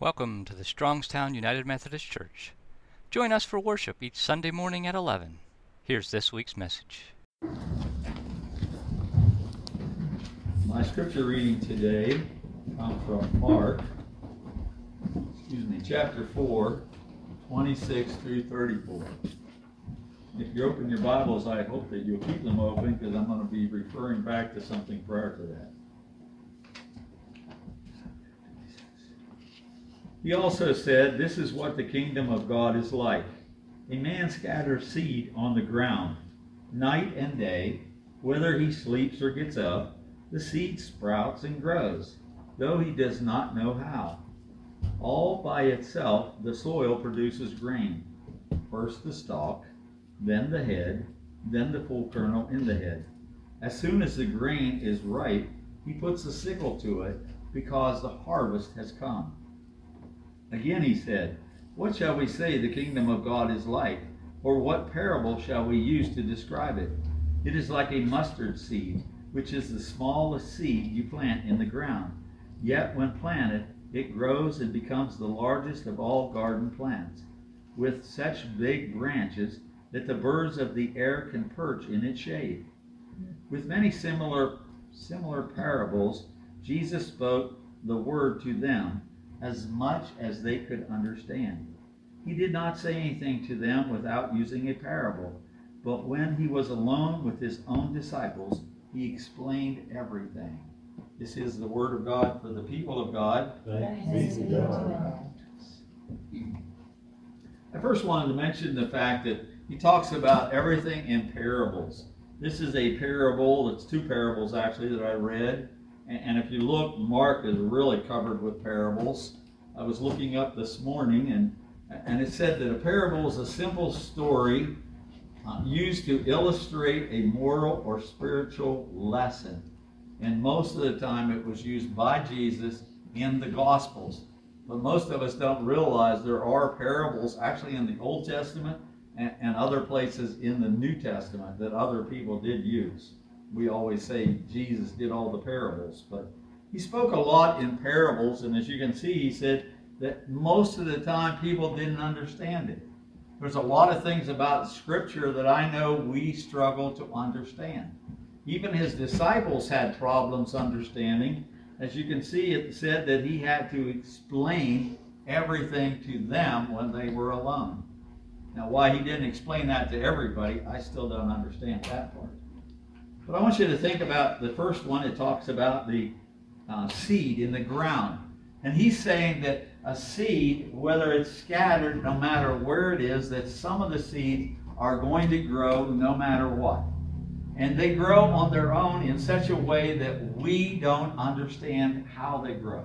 Welcome to the Strongstown United Methodist Church. Join us for worship each Sunday morning at 11. Here's this week's message. My scripture reading today comes from Mark, excuse me, chapter 4, 26 through 34. If you open your Bibles, I hope that you'll keep them open because I'm going to be referring back to something prior to that. He also said, This is what the kingdom of God is like. A man scatters seed on the ground, night and day, whether he sleeps or gets up, the seed sprouts and grows, though he does not know how. All by itself, the soil produces grain. First the stalk, then the head, then the full kernel in the head. As soon as the grain is ripe, he puts a sickle to it, because the harvest has come. Again he said, What shall we say the kingdom of God is like? Or what parable shall we use to describe it? It is like a mustard seed, which is the smallest seed you plant in the ground. Yet when planted, it grows and becomes the largest of all garden plants, with such big branches that the birds of the air can perch in its shade. With many similar similar parables, Jesus spoke the word to them as much as they could understand. He did not say anything to them without using a parable, but when he was alone with his own disciples, he explained everything. This is the word of God for the people of God. Thanks be to God. I first wanted to mention the fact that he talks about everything in parables. This is a parable, it's two parables actually that I read. And if you look, Mark is really covered with parables. I was looking up this morning, and, and it said that a parable is a simple story uh, used to illustrate a moral or spiritual lesson. And most of the time, it was used by Jesus in the Gospels. But most of us don't realize there are parables actually in the Old Testament and, and other places in the New Testament that other people did use we always say Jesus did all the parables, but he spoke a lot in parables, and as you can see, he said that most of the time people didn't understand it. There's a lot of things about Scripture that I know we struggle to understand. Even his disciples had problems understanding. As you can see, it said that he had to explain everything to them when they were alone. Now, why he didn't explain that to everybody, I still don't understand that part. But I want you to think about the first one. It talks about the uh, seed in the ground. And he's saying that a seed, whether it's scattered, no matter where it is, that some of the seeds are going to grow no matter what. And they grow on their own in such a way that we don't understand how they grow.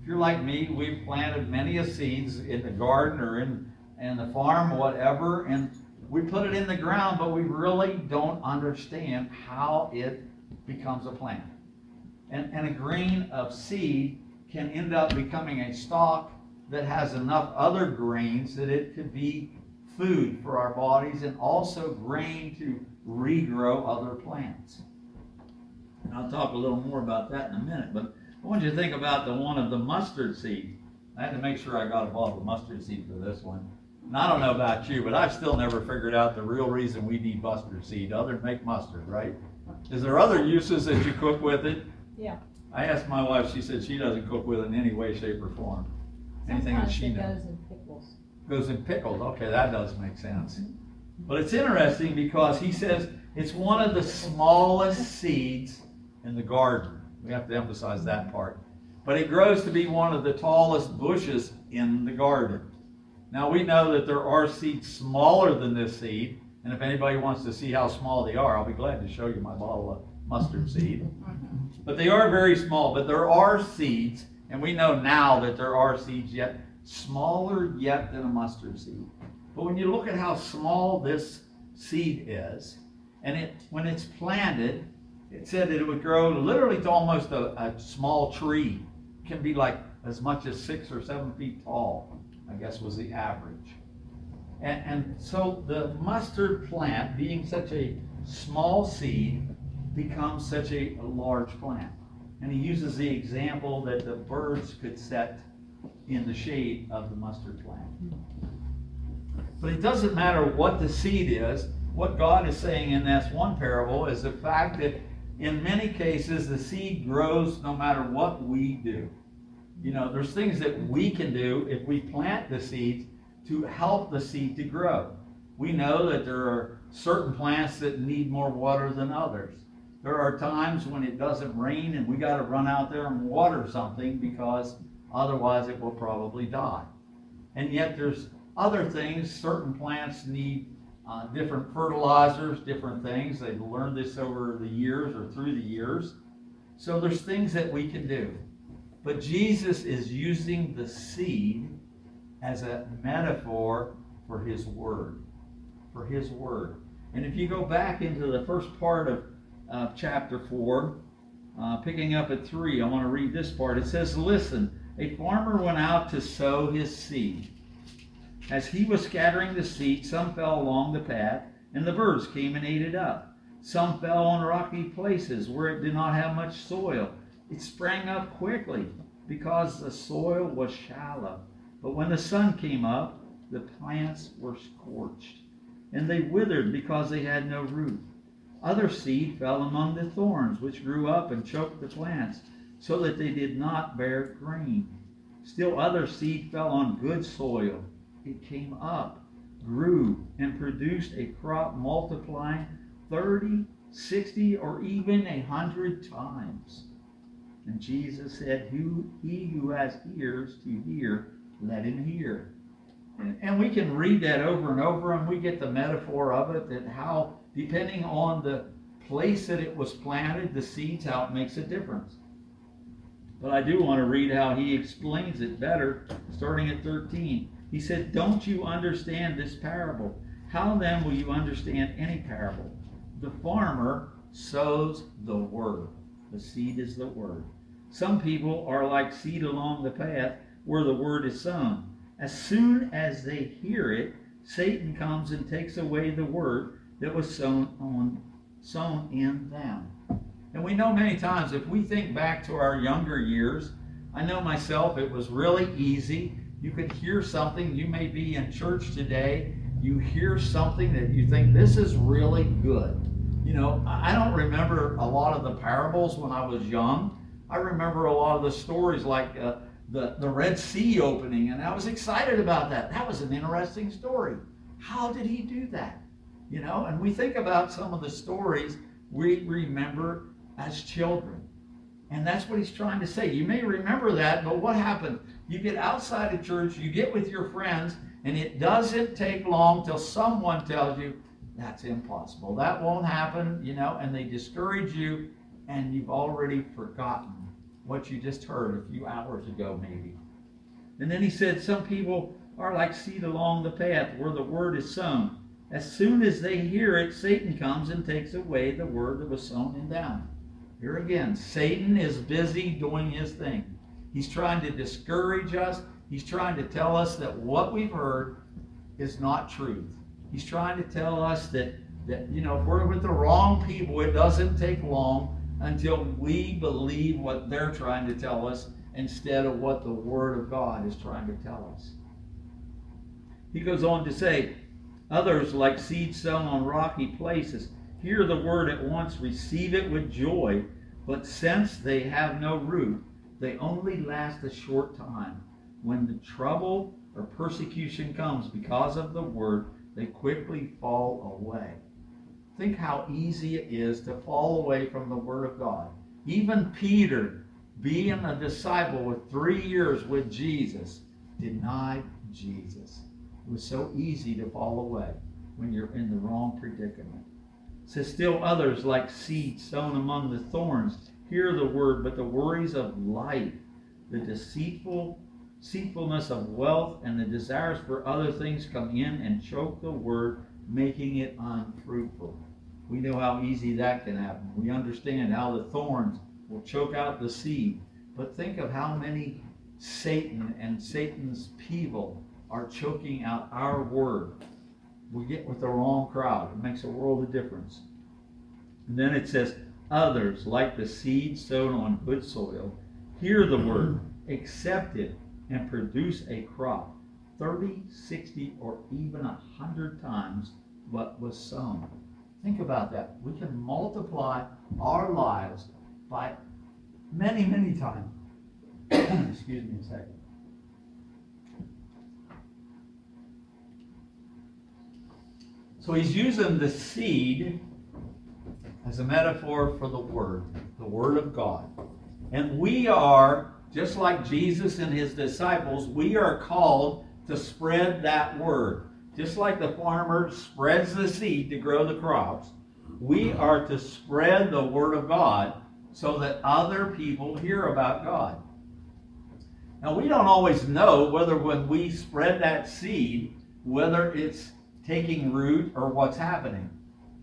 If you're like me, we've planted many of seeds in the garden or in, in the farm, whatever, and we put it in the ground, but we really don't understand how it becomes a plant. And, and a grain of seed can end up becoming a stalk that has enough other grains that it could be food for our bodies and also grain to regrow other plants. And I'll talk a little more about that in a minute, but I want you to think about the one of the mustard seed. I had to make sure I got a bottle of mustard seed for this one. And I don't know about you, but I've still never figured out the real reason we need mustard seed, other than make mustard, right? Is there other uses that you cook with it? Yeah. I asked my wife, she said she doesn't cook with it in any way, shape, or form. Anything that Sometimes she it knows. goes in pickles. Goes in pickles. Okay, that does make sense. Mm-hmm. But it's interesting because he says it's one of the smallest seeds in the garden. We have to emphasize that part. But it grows to be one of the tallest bushes in the garden. Now we know that there are seeds smaller than this seed, and if anybody wants to see how small they are, I'll be glad to show you my bottle of mustard seed. But they are very small, but there are seeds, and we know now that there are seeds yet smaller yet than a mustard seed. But when you look at how small this seed is, and it when it's planted, it said that it would grow literally to almost a, a small tree. It can be like as much as six or seven feet tall. I guess was the average. And, and so the mustard plant, being such a small seed, becomes such a, a large plant. And he uses the example that the birds could set in the shade of the mustard plant. But it doesn't matter what the seed is. What God is saying in this one parable is the fact that in many cases the seed grows no matter what we do. You know, there's things that we can do if we plant the seeds to help the seed to grow. We know that there are certain plants that need more water than others. There are times when it doesn't rain and we got to run out there and water something because otherwise it will probably die. And yet there's other things, certain plants need uh, different fertilizers, different things. They've learned this over the years or through the years. So there's things that we can do. But Jesus is using the seed as a metaphor for his word. For his word. And if you go back into the first part of, of chapter 4, uh, picking up at 3, I want to read this part. It says, Listen, a farmer went out to sow his seed. As he was scattering the seed, some fell along the path, and the birds came and ate it up. Some fell on rocky places where it did not have much soil. It sprang up quickly because the soil was shallow. But when the sun came up, the plants were scorched, and they withered because they had no root. Other seed fell among the thorns, which grew up and choked the plants, so that they did not bear grain. Still other seed fell on good soil it came up, grew, and produced a crop multiplying 30, 60, or even a hundred times. And Jesus said, He who has ears to hear, let him hear. And, and we can read that over and over, and we get the metaphor of it that how, depending on the place that it was planted, the seeds, how it makes a difference. But I do want to read how he explains it better, starting at 13. He said, Don't you understand this parable? How then will you understand any parable? The farmer sows the word. The seed is the word. Some people are like seed along the path where the word is sown. As soon as they hear it, Satan comes and takes away the word that was sown on sown in them. And we know many times if we think back to our younger years, I know myself it was really easy you could hear something. You may be in church today. You hear something that you think this is really good. You know, I don't remember a lot of the parables when I was young. I remember a lot of the stories like uh, the, the Red Sea opening, and I was excited about that. That was an interesting story. How did he do that? You know, and we think about some of the stories we remember as children. And that's what he's trying to say. You may remember that, but what happened? You get outside of church, you get with your friends, and it doesn't take long till someone tells you that's impossible. That won't happen, you know, and they discourage you, and you've already forgotten what you just heard a few hours ago, maybe. And then he said, Some people are like seed along the path where the word is sown. As soon as they hear it, Satan comes and takes away the word that was sown in them. Here again, Satan is busy doing his thing. He's trying to discourage us. He's trying to tell us that what we've heard is not truth. He's trying to tell us that, that you know, if we're with the wrong people, it doesn't take long until we believe what they're trying to tell us instead of what the Word of God is trying to tell us. He goes on to say, Others, like seed sown on rocky places, hear the word at once, receive it with joy, but since they have no root, they only last a short time. When the trouble or persecution comes because of the word, they quickly fall away. Think how easy it is to fall away from the word of God. Even Peter, being a disciple with three years with Jesus, denied Jesus. It was so easy to fall away when you're in the wrong predicament. It says, Still others, like seed sown among the thorns, hear the word, but the worries of life, the deceitful deceitfulness of wealth, and the desires for other things come in and choke the word, making it unfruitful. We know how easy that can happen. We understand how the thorns will choke out the seed. But think of how many Satan and Satan's people are choking out our word. We get with the wrong crowd. It makes a world of difference. And then it says, Others, like the seed sown on good soil, hear the word, accept it, and produce a crop 30, 60, or even 100 times what was sown. Think about that. We can multiply our lives by many, many times. Excuse me a second. So he's using the seed as a metaphor for the Word, the Word of God. And we are, just like Jesus and his disciples, we are called to spread that Word. Just like the farmer spreads the seed to grow the crops, we are to spread the Word of God so that other people hear about God. Now, we don't always know whether when we spread that seed, whether it's taking root or what's happening.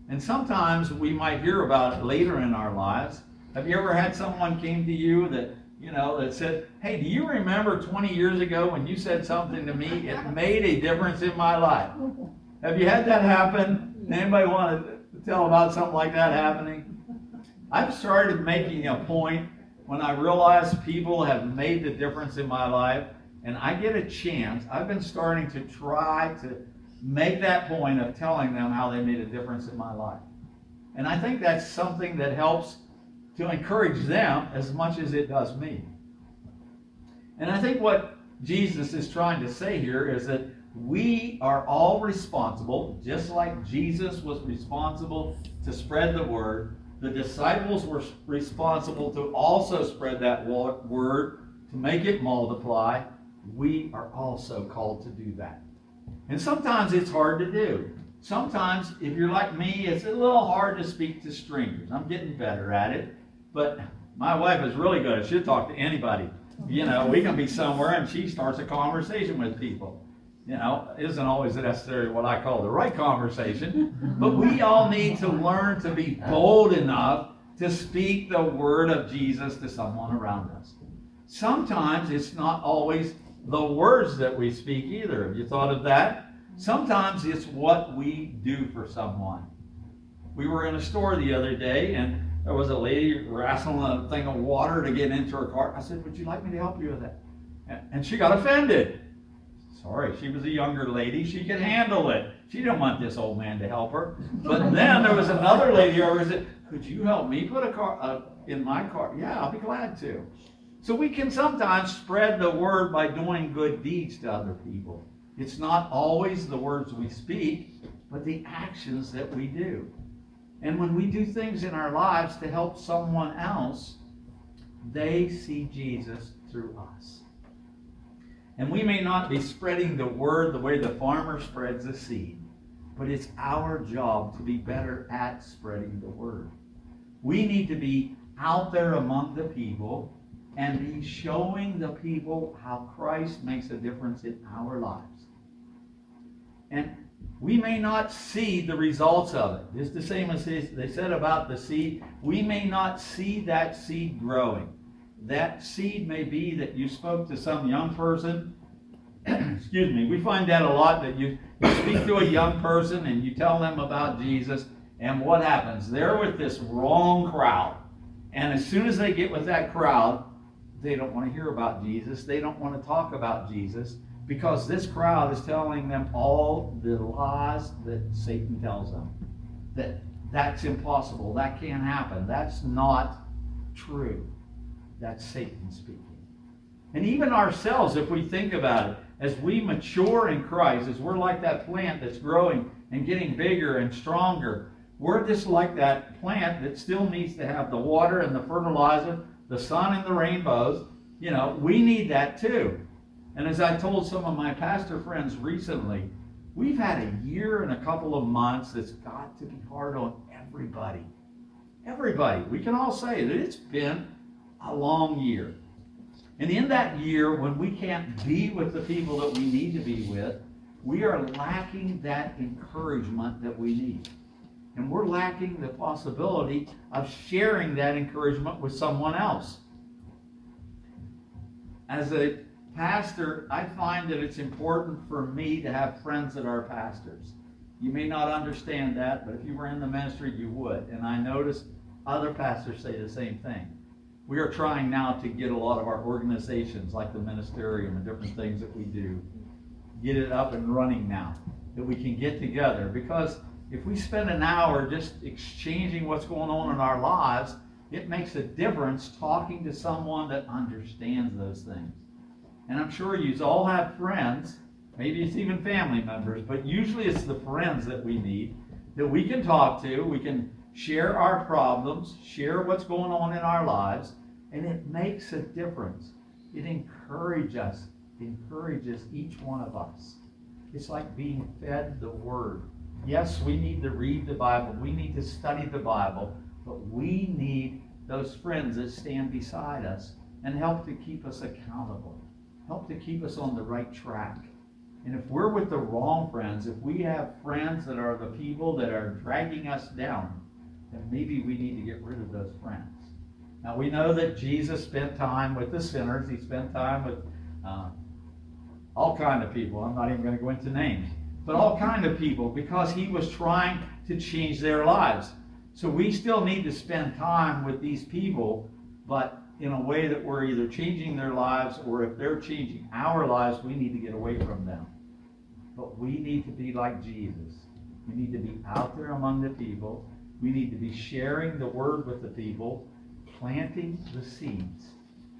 And sometimes we might hear about it later in our lives. Have you ever had someone came to you that, you know, that said, hey, do you remember 20 years ago when you said something to me? It made a difference in my life. Have you had that happen? Anybody want to tell about something like that happening? I've started making a point when I realize people have made the difference in my life and I get a chance, I've been starting to try to make that point of telling them how they made a difference in my life. And I think that's something that helps to encourage them as much as it does me. And I think what Jesus is trying to say here is that we are all responsible, just like Jesus was responsible to spread the word. The disciples were responsible to also spread that word, to make it multiply. We are also called to do that. And sometimes it's hard to do. Sometimes, if you're like me, it's a little hard to speak to strangers. I'm getting better at it. But my wife is really good. She'll talk to anybody. You know, we can be somewhere and she starts a conversation with people. You know, isn't always necessarily what I call the right conversation. But we all need to learn to be bold enough to speak the word of Jesus to someone around us. Sometimes it's not always the words that we speak either. Have you thought of that? Sometimes it's what we do for someone. We were in a store the other day and there was a lady wrestling a thing of water to get into her car. I said, Would you like me to help you with that? And she got offended. Sorry, she was a younger lady. She could handle it. She didn't want this old man to help her. But then there was another lady over said, Could you help me put a car uh, in my car? Yeah, I'll be glad to. So we can sometimes spread the word by doing good deeds to other people. It's not always the words we speak, but the actions that we do. And when we do things in our lives to help someone else, they see Jesus through us. And we may not be spreading the word the way the farmer spreads the seed, but it's our job to be better at spreading the word. We need to be out there among the people and be showing the people how Christ makes a difference in our lives. And we may not see the results of it. Just the same as they said about the seed, we may not see that seed growing. That seed may be that you spoke to some young person. Excuse me. We find that a lot that you, you speak to a young person and you tell them about Jesus, and what happens? They're with this wrong crowd. And as soon as they get with that crowd, they don't want to hear about Jesus. They don't want to talk about Jesus because this crowd is telling them all the lies that Satan tells them. That that's impossible. That can't happen. That's not true. That's Satan speaking. And even ourselves, if we think about it, as we mature in Christ, as we're like that plant that's growing and getting bigger and stronger, we're just like that plant that still needs to have the water and the fertilizer the sun and the rainbows. You know, we need that too. And as I told some of my pastor friends recently, we've had a year and a couple of months that's got to be hard on everybody. Everybody. We can all say that it's been a long year. And in that year, when we can't be with the people that we need to be with, we are lacking that encouragement that we need. And we're lacking the possibility of sharing that encouragement with someone else. As a pastor, I find that it's important for me to have friends that are pastors. You may not understand that, but if you were in the ministry, you would. And I notice other pastors say the same thing. we are trying now to get a lot of our organizations, like the ministerium and different things that we do, get it up and running now. That we can get together. Because if we spend an hour just exchanging what's going on in our lives, it makes a difference talking to someone that understands those things. And I'm sure you all have friends, maybe it's even family members, but usually it's the friends that we need that we can talk to, we can share our problems, share what's going on in our lives, and it makes a difference. It encourages us, encourages each one of us. It's like being fed the Word. Yes, we need to read the Bible, we need to study the Bible, but we need those friends that stand beside us and help to keep us accountable, help to keep us on the right track. And if we're with the wrong friends, if we have friends that are the people that are dragging us down, then maybe we need to get rid of those friends. Now we know that Jesus spent time with the sinners. He spent time with uh, all kind of people. I'm not even going to go into names, but all kind of people because he was trying to change their lives. So we still need to spend time with these people, but in a way that we're either changing their lives or if they're changing our lives, we need to get away from them. But we need to be like Jesus. We need to be out there among the people. We need to be sharing the word with the people planting the seeds.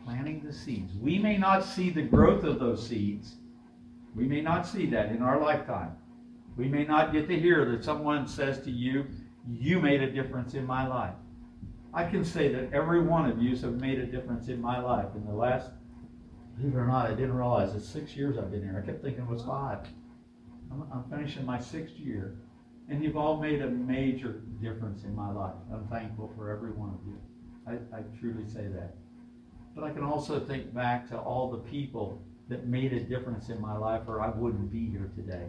Planting the seeds. We may not see the growth of those seeds. We may not see that in our lifetime. We may not get to hear that someone says to you, You made a difference in my life. I can say that every one of you have made a difference in my life. In the last, believe it or not, I didn't realize it's six years I've been here. I kept thinking it was five. I'm, I'm finishing my sixth year. And you've all made a major difference in my life. I'm thankful for every one of you. I, I truly say that. But I can also think back to all the people that made a difference in my life or I wouldn't be here today.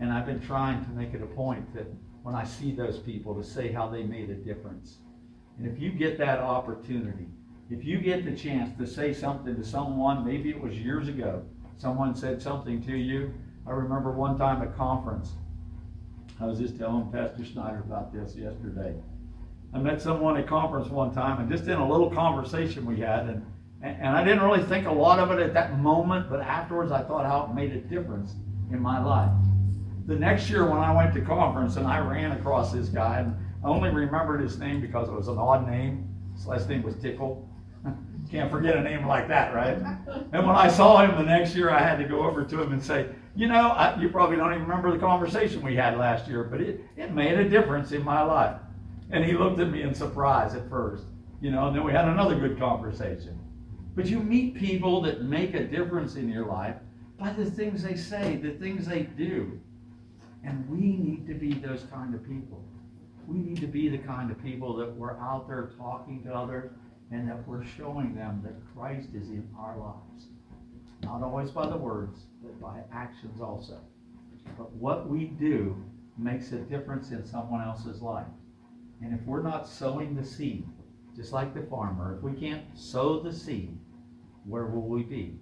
And I've been trying to make it a point that when I see those people to say how they made a difference. And if you get that opportunity, if you get the chance to say something to someone, maybe it was years ago, someone said something to you. I remember one time at conference, I was just telling Pastor Snyder about this yesterday. I met someone at conference one time, and just in a little conversation we had, and, and I didn't really think a lot of it at that moment, but afterwards I thought how it made a difference in my life. The next year when I went to conference and I ran across this guy, and I only remembered his name because it was an odd name. His last name was Tickle. Can't forget a name like that, right? And when I saw him the next year, I had to go over to him and say, you know, I, you probably don't even remember the conversation we had last year, but it, it made a difference in my life. And he looked at me in surprise at first, you know, and then we had another good conversation. But you meet people that make a difference in your life by the things they say, the things they do. And we need to be those kind of people. We need to be the kind of people that we're out there talking to others and that we're showing them that Christ is in our lives. Not always by the words, but by actions also. But what we do makes a difference in someone else's life. And if we're not sowing the seed, just like the farmer, if we can't sow the seed, where will we be?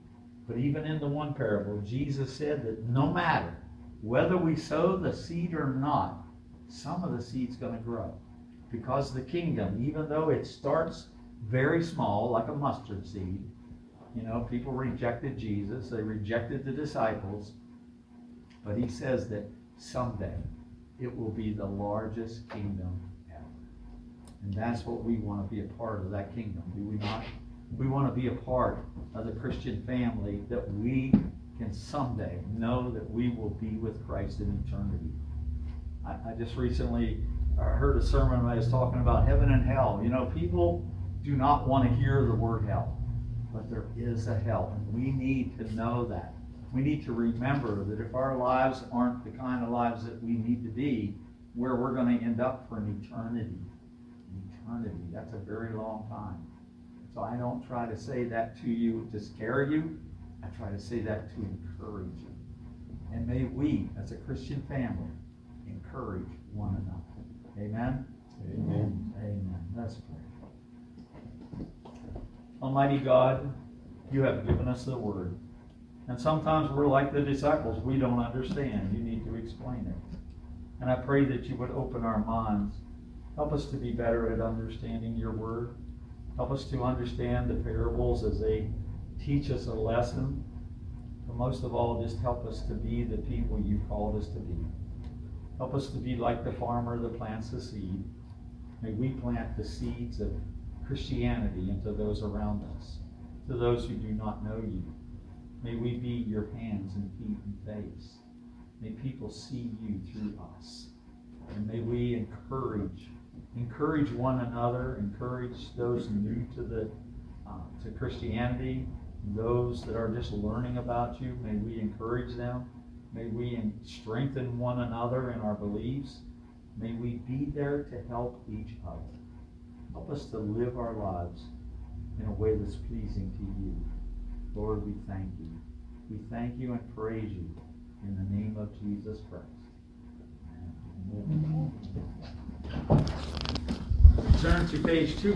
But even in the one parable, Jesus said that no matter whether we sow the seed or not, some of the seed's going to grow. Because the kingdom, even though it starts very small, like a mustard seed, you know, people rejected Jesus, they rejected the disciples, but he says that someday it will be the largest kingdom and that's what we want to be a part of that kingdom, do we not? We want to be a part of the Christian family that we can someday know that we will be with Christ in eternity. I, I just recently uh, heard a sermon I was talking about heaven and hell. You know, people do not want to hear the word hell, but there is a hell, and we need to know that. We need to remember that if our lives aren't the kind of lives that we need to be, where we're going to end up for an eternity eternity. That's a very long time. So I don't try to say that to you to scare you. I try to say that to encourage you. And may we, as a Christian family, encourage one another. Amen? Amen. Amen. Let's pray. Almighty God, you have given us the word. And sometimes we're like the disciples. We don't understand. You need to explain it. And I pray that you would open our minds Help us to be better at understanding your word. Help us to understand the parables as they teach us a lesson. But most of all, just help us to be the people you've called us to be. Help us to be like the farmer that plants the seed. May we plant the seeds of Christianity into those around us, to those who do not know you. May we be your hands and feet and face. May people see you through us. And may we encourage, encourage one another, encourage those new to the uh, to Christianity, those that are just learning about you. May we encourage them. May we strengthen one another in our beliefs. May we be there to help each other. Help us to live our lives in a way that's pleasing to you. Lord, we thank you. We thank you and praise you in the name of Jesus Christ. Amen. Turn to page two